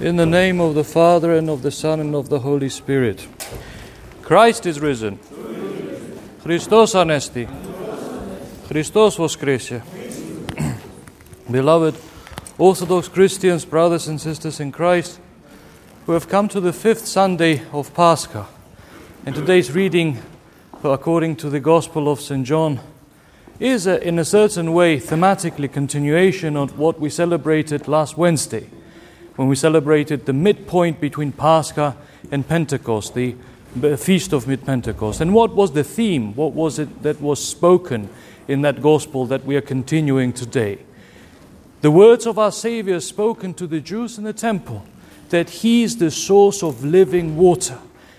In the name of the Father, and of the Son, and of the Holy Spirit. Christ is risen. Christos anesti. Christos voskresie. Beloved Orthodox Christians, brothers and sisters in Christ, who have come to the fifth Sunday of Pascha, and today's reading, according to the Gospel of St. John, is a, in a certain way thematically continuation of what we celebrated last Wednesday when we celebrated the midpoint between Pascha and Pentecost, the feast of mid Pentecost. And what was the theme? What was it that was spoken in that gospel that we are continuing today? The words of our Savior spoken to the Jews in the temple that He is the source of living water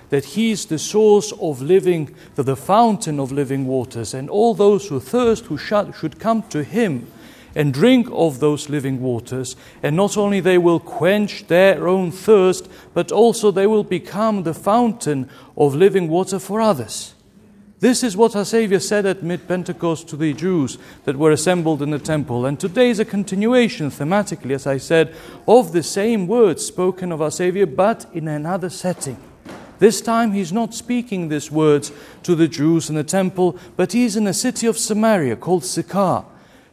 that He is the source of living, the fountain of living waters, and all those who thirst who should come to Him and drink of those living waters. And not only they will quench their own thirst, but also they will become the fountain of living water for others. This is what our Savior said at mid Pentecost to the Jews that were assembled in the temple. And today is a continuation, thematically, as I said, of the same words spoken of our Savior, but in another setting. This time he's not speaking these words to the Jews in the temple, but he's in a city of Samaria called Sychar.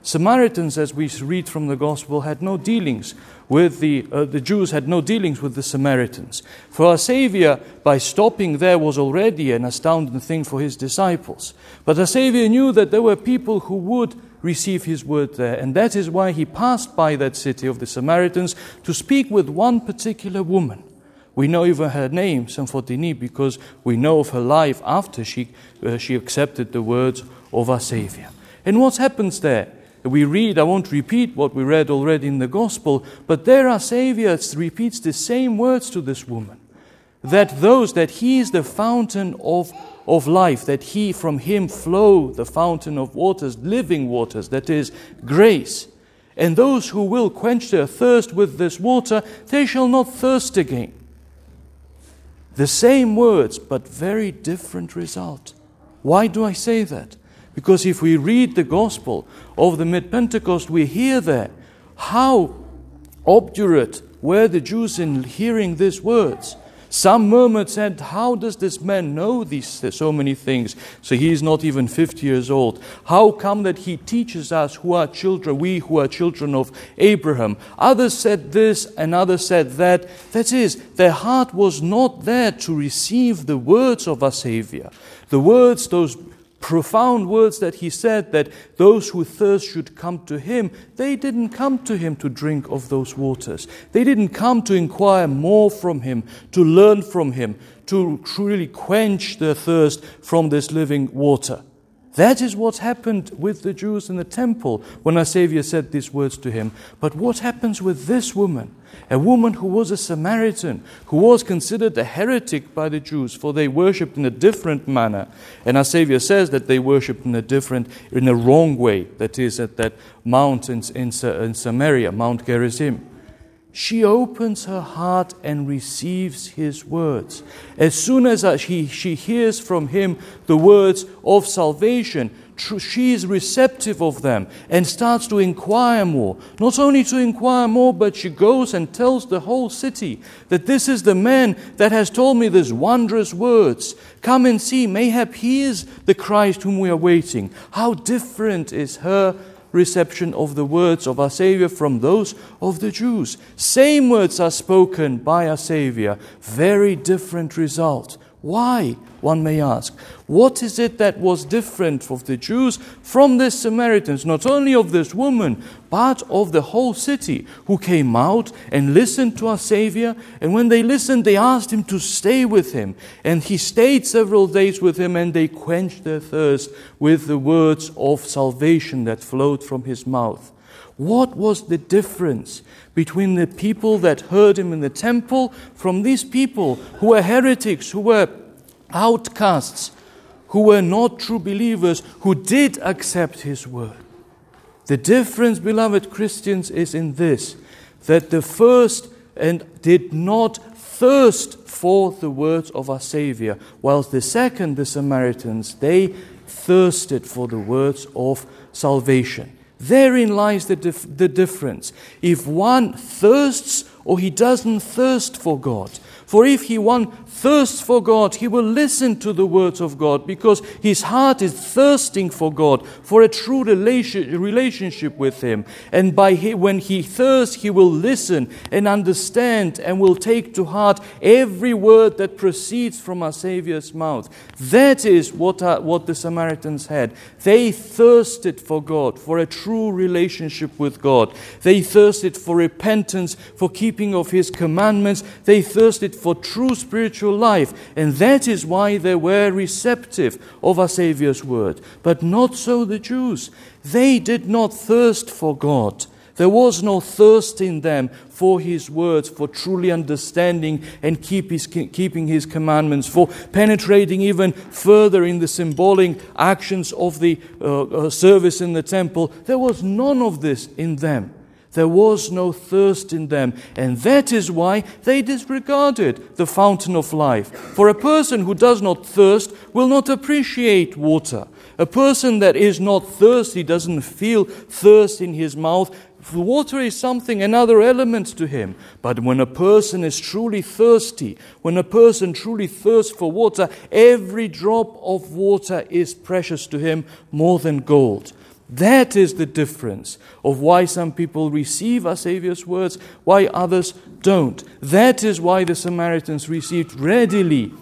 Samaritans, as we read from the Gospel, had no dealings with the, uh, the Jews, had no dealings with the Samaritans. For our Savior, by stopping there, was already an astounding thing for his disciples. But our Savior knew that there were people who would receive his word there, and that is why he passed by that city of the Samaritans to speak with one particular woman. We know even her name, Symphotinie, because we know of her life after she, uh, she accepted the words of our Savior. And what happens there? We read, I won't repeat what we read already in the Gospel, but there our Savior repeats the same words to this woman that those, that He is the fountain of, of life, that He, from Him flow the fountain of waters, living waters, that is grace. And those who will quench their thirst with this water, they shall not thirst again. The same words, but very different result. Why do I say that? Because if we read the gospel of the mid Pentecost, we hear there how obdurate were the Jews in hearing these words. Some murmured, said, How does this man know these so many things? So he is not even 50 years old. How come that he teaches us who are children, we who are children of Abraham? Others said this and others said that. That is, their heart was not there to receive the words of our Savior. The words, those profound words that he said that those who thirst should come to him, they didn't come to him to drink of those waters. They didn't come to inquire more from him, to learn from him, to truly quench their thirst from this living water. That is what happened with the Jews in the temple when our Savior said these words to him. But what happens with this woman? A woman who was a Samaritan, who was considered a heretic by the Jews, for they worshipped in a different manner. And our Savior says that they worshipped in a different, in a wrong way. That is, at that mountain in, in Samaria, Mount Gerizim she opens her heart and receives his words. As soon as she, she hears from him the words of salvation, she is receptive of them and starts to inquire more. Not only to inquire more, but she goes and tells the whole city that this is the man that has told me these wondrous words. Come and see, mayhap he is the Christ whom we are waiting. How different is her reception of the words of our Savior from those of the Jews. Same words are spoken by our Savior, very different result. Why, one may ask? What is it that was different of the Jews from the Samaritans, not only of this woman, but of the whole city, who came out and listened to our Savior? And when they listened, they asked him to stay with him. And he stayed several days with him, and they quenched their thirst with the words of salvation that flowed from his mouth. What was the difference between the people that heard him in the temple from these people who were heretics, who were outcasts, who were not true believers, who did accept his word? The difference, beloved Christians, is in this that the first and did not thirst for the words of our Savior, whilst the second, the Samaritans, they thirsted for the words of salvation. Therein lies the, dif- the difference. If one thirsts or he doesn't thirst for God. For if he one thirsts for God, he will listen to the words of God because his heart is thirsting for God, for a true relationship with him. And by he, when he thirsts, he will listen and understand and will take to heart every word that proceeds from our Savior's mouth. That is what, our, what the Samaritans had. They thirsted for God, for a true relationship with God. They thirsted for repentance, for keeping of his commandments. They thirsted for true spiritual life. And that is why they were receptive of our Savior's word. But not so the Jews. They did not thirst for God. There was no thirst in them for His words, for truly understanding and keep his, keeping His commandments, for penetrating even further in the symbolic actions of the uh, uh, service in the temple. There was none of this in them. There was no thirst in them, and that is why they disregarded the fountain of life. For a person who does not thirst will not appreciate water. A person that is not thirsty doesn't feel thirst in his mouth. Water is something, another element to him. But when a person is truly thirsty, when a person truly thirsts for water, every drop of water is precious to him more than gold. That is the difference of why some people receive our Savior's words, why others don't. That is why the Samaritans received readily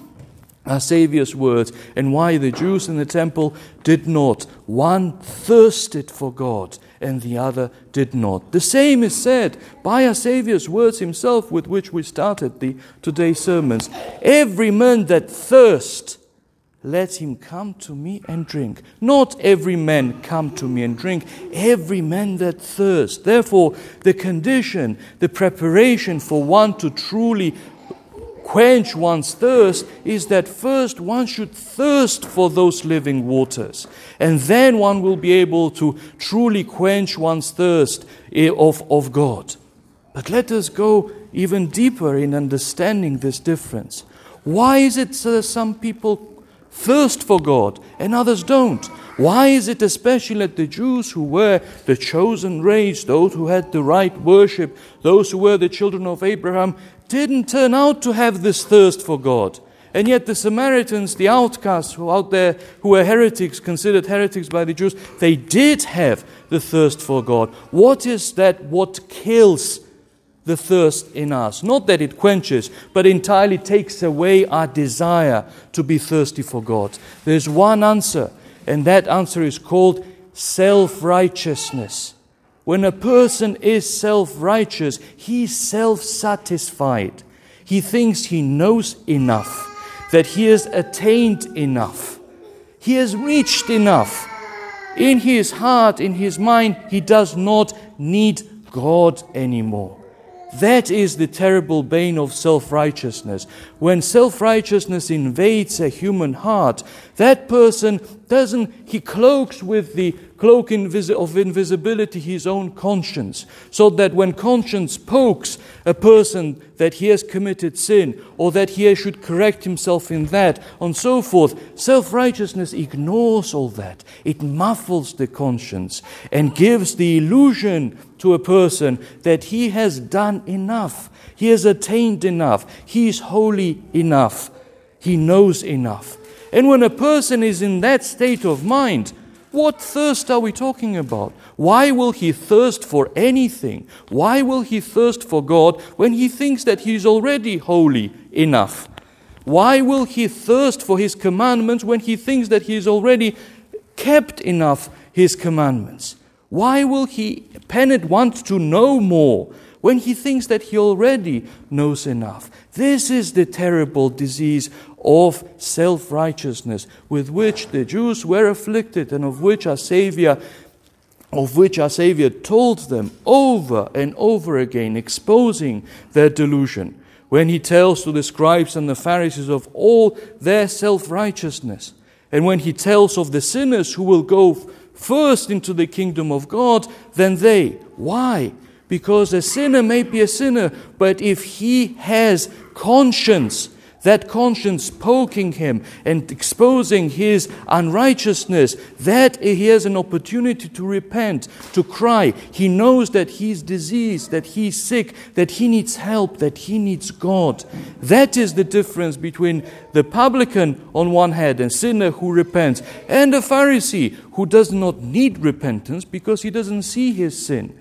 our Savior's words, and why the Jews in the temple did not. One thirsted for God, and the other did not. The same is said by our Savior's words himself, with which we started the today's sermons. Every man that thirsts, let him come to me and drink. Not every man come to me and drink, every man that thirsts. Therefore, the condition, the preparation for one to truly quench one's thirst is that first one should thirst for those living waters. And then one will be able to truly quench one's thirst eh, of, of God. But let us go even deeper in understanding this difference. Why is it that some people thirst for God and others don't? Why is it especially that the Jews who were the chosen race, those who had the right worship, those who were the children of Abraham, didn't turn out to have this thirst for God? And yet the Samaritans, the outcasts who out there who were heretics, considered heretics by the Jews, they did have the thirst for God. What is that what kills the thirst in us. Not that it quenches, but entirely takes away our desire to be thirsty for God. There's one answer, and that answer is called self righteousness. When a person is self righteous, he's self satisfied. He thinks he knows enough, that he has attained enough, he has reached enough. In his heart, in his mind, he does not need God anymore. That is the terrible bane of self righteousness. When self righteousness invades a human heart, that person doesn't, he cloaks with the cloak of invisibility his own conscience, so that when conscience pokes a person that he has committed sin, or that he should correct himself in that, and so forth, self righteousness ignores all that. It muffles the conscience and gives the illusion to a person that he has done enough, he has attained enough, he is holy enough, he knows enough. And when a person is in that state of mind, what thirst are we talking about? Why will he thirst for anything? Why will he thirst for God when he thinks that he is already holy enough? Why will he thirst for his commandments when he thinks that he is already kept enough his commandments? Why will he Pennant want to know more when he thinks that he already knows enough? This is the terrible disease of self righteousness with which the Jews were afflicted and of which our Savior of which our Savior told them over and over again, exposing their delusion, when he tells to the scribes and the Pharisees of all their self righteousness, and when he tells of the sinners who will go first into the kingdom of God than they. Why? Because a sinner may be a sinner, but if he has conscience, that conscience poking him and exposing his unrighteousness, that he has an opportunity to repent, to cry. He knows that he's diseased, that he's sick, that he needs help, that he needs God. That is the difference between the publican on one hand and sinner who repents, and a Pharisee who does not need repentance because he doesn't see his sin.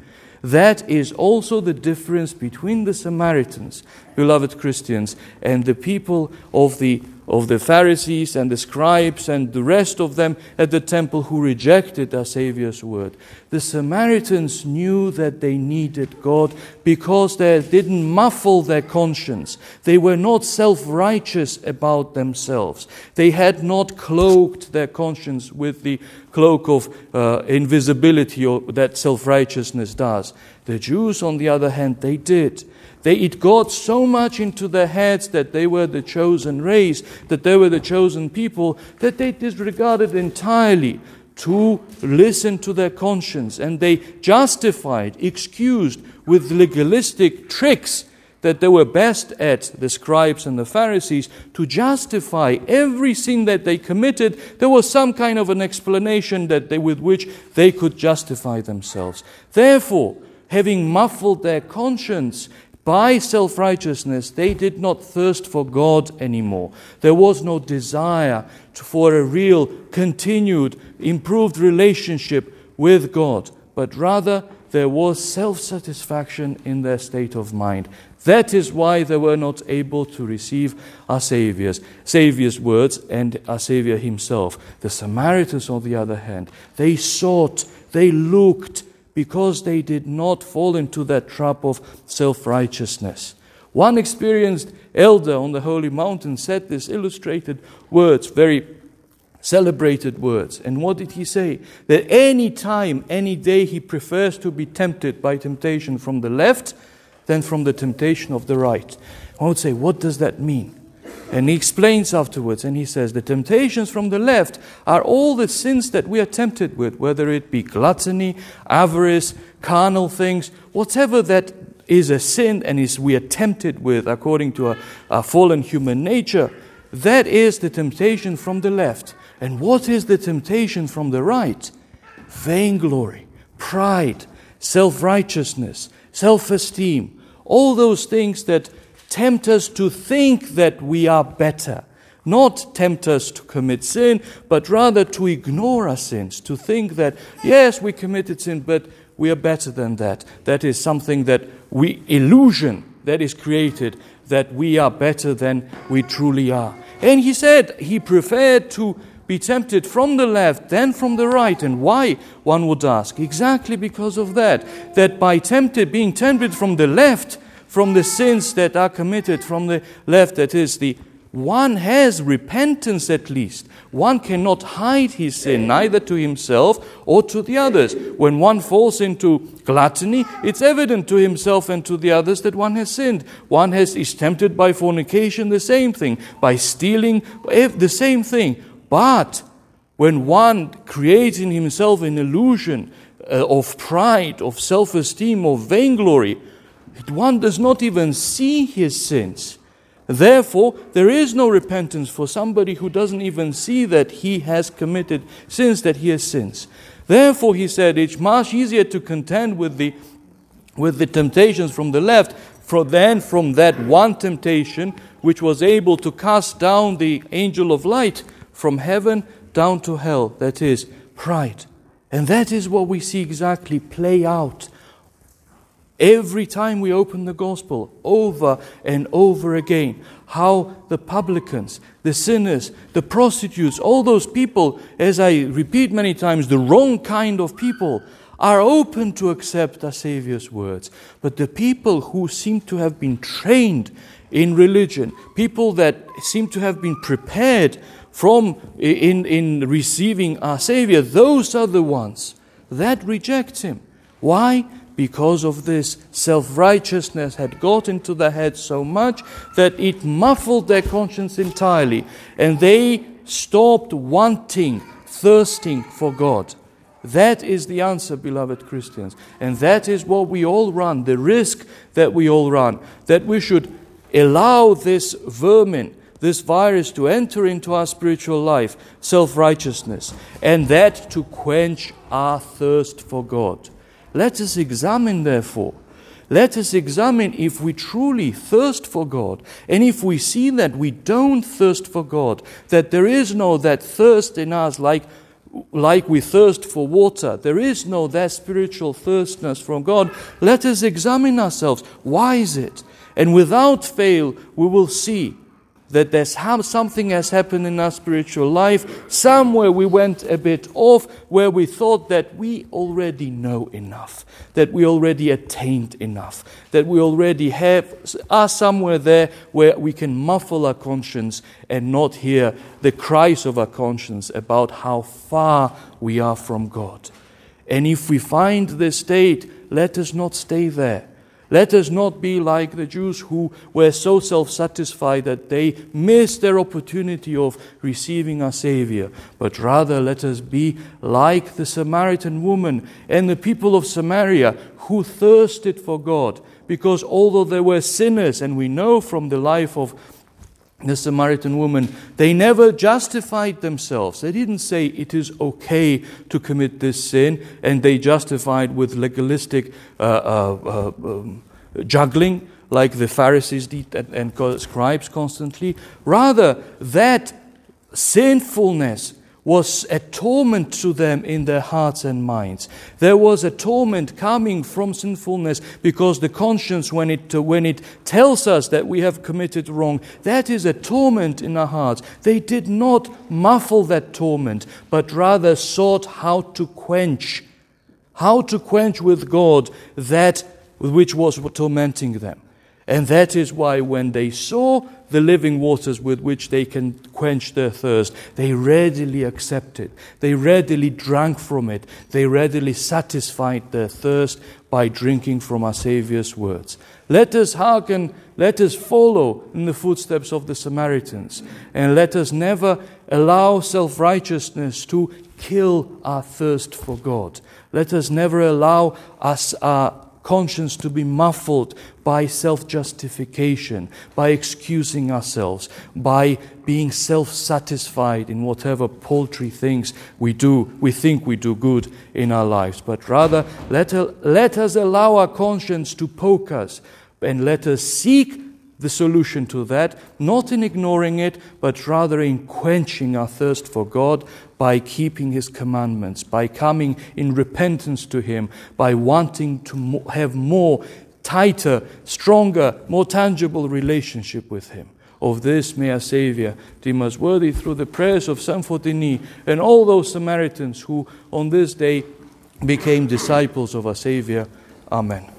That is also the difference between the Samaritans, beloved Christians, and the people of the of the Pharisees and the scribes and the rest of them at the temple who rejected our Savior's word. The Samaritans knew that they needed God because they didn't muffle their conscience. They were not self righteous about themselves. They had not cloaked their conscience with the cloak of uh, invisibility or that self righteousness does. The Jews, on the other hand, they did. They, it got so much into their heads that they were the chosen race, that they were the chosen people, that they disregarded entirely to listen to their conscience. And they justified, excused with legalistic tricks that they were best at, the scribes and the Pharisees, to justify every sin that they committed. There was some kind of an explanation that they, with which they could justify themselves. Therefore, having muffled their conscience, by self righteousness, they did not thirst for God anymore. There was no desire for a real, continued, improved relationship with God, but rather there was self satisfaction in their state of mind. That is why they were not able to receive our Savior's, Savior's words and our Savior Himself. The Samaritans, on the other hand, they sought, they looked, because they did not fall into that trap of self righteousness. One experienced elder on the holy mountain said this illustrated words, very celebrated words. And what did he say? That any time, any day, he prefers to be tempted by temptation from the left than from the temptation of the right. I would say, what does that mean? And he explains afterwards, and he says, The temptations from the left are all the sins that we are tempted with, whether it be gluttony, avarice, carnal things, whatever that is a sin and is we are tempted with according to our, fallen human nature. That is the temptation from the left. And what is the temptation from the right? Vainglory, pride, self righteousness, self esteem, all those things that tempt us to think that we are better. Not tempt us to commit sin, but rather to ignore our sins, to think that, yes, we committed sin, but we are better than that. That is something that we, illusion that is created, that we are better than we truly are. And he said he preferred to be tempted from the left than from the right. And why, one would ask? Exactly because of that. That by tempted, being tempted from the left, from the sins that are committed from the left, that is, the one has repentance at least. One cannot hide his sin, neither to himself or to the others. When one falls into gluttony, it's evident to himself and to the others that one has sinned. One has, is tempted by fornication, the same thing. By stealing, the same thing. But when one creates in himself an illusion uh, of pride, of self esteem, of vainglory, one does not even see his sins. Therefore, there is no repentance for somebody who doesn't even see that he has committed sins, that he has sins. Therefore, he said, it's much easier to contend with the, with the temptations from the left than from that one temptation which was able to cast down the angel of light from heaven down to hell, that is, pride. And that is what we see exactly play out Every time we open the gospel, over and over again, how the publicans, the sinners, the prostitutes, all those people, as I repeat many times, the wrong kind of people, are open to accept our Savior's words. But the people who seem to have been trained in religion, people that seem to have been prepared from in, in receiving our Savior, those are the ones that reject Him. Why? Because of this, self righteousness had got into their heads so much that it muffled their conscience entirely, and they stopped wanting, thirsting for God. That is the answer, beloved Christians. And that is what we all run, the risk that we all run, that we should allow this vermin, this virus to enter into our spiritual life, self righteousness, and that to quench our thirst for God. Let us examine, therefore, let us examine if we truly thirst for God, and if we see that we don't thirst for God, that there is no that thirst in us like, like we thirst for water, there is no that spiritual thirstness from God, let us examine ourselves. Why is it? And without fail, we will see that there's something has happened in our spiritual life. Somewhere we went a bit off where we thought that we already know enough, that we already attained enough, that we already have, are somewhere there where we can muffle our conscience and not hear the cries of our conscience about how far we are from God. And if we find this state, let us not stay there let us not be like the Jews who were so self satisfied that they missed their opportunity of receiving our Savior, but rather let us be like the Samaritan woman and the people of Samaria who thirsted for God, because although they were sinners, and we know from the life of the Samaritan woman, they never justified themselves. They didn't say it is okay to commit this sin, and they justified with legalistic uh, uh, uh, um, juggling, like the Pharisees did and, and scribes constantly. Rather, that sinfulness was a torment to them in their hearts and minds. There was a torment coming from sinfulness because the conscience, when it, when it tells us that we have committed wrong, that is a torment in our hearts. They did not muffle that torment, but rather sought how to quench, how to quench with God that which was tormenting them. And that is why when they saw the living waters with which they can quench their thirst, they readily accepted. They readily drank from it. They readily satisfied their thirst by drinking from our Saviour's words. Let us hearken, let us follow in the footsteps of the Samaritans, and let us never allow self righteousness to kill our thirst for God. Let us never allow us, our conscience to be muffled by self justification, by excusing ourselves, by being self satisfied in whatever paltry things we do, we think we do good in our lives. But rather, let, let us allow our conscience to poke us and let us seek the solution to that, not in ignoring it, but rather in quenching our thirst for God by keeping His commandments, by coming in repentance to Him, by wanting to have more tighter, stronger, more tangible relationship with Him. Of this may our Savior deem us worthy through the prayers of Saint Photini and all those Samaritans who on this day became disciples of our Savior. Amen.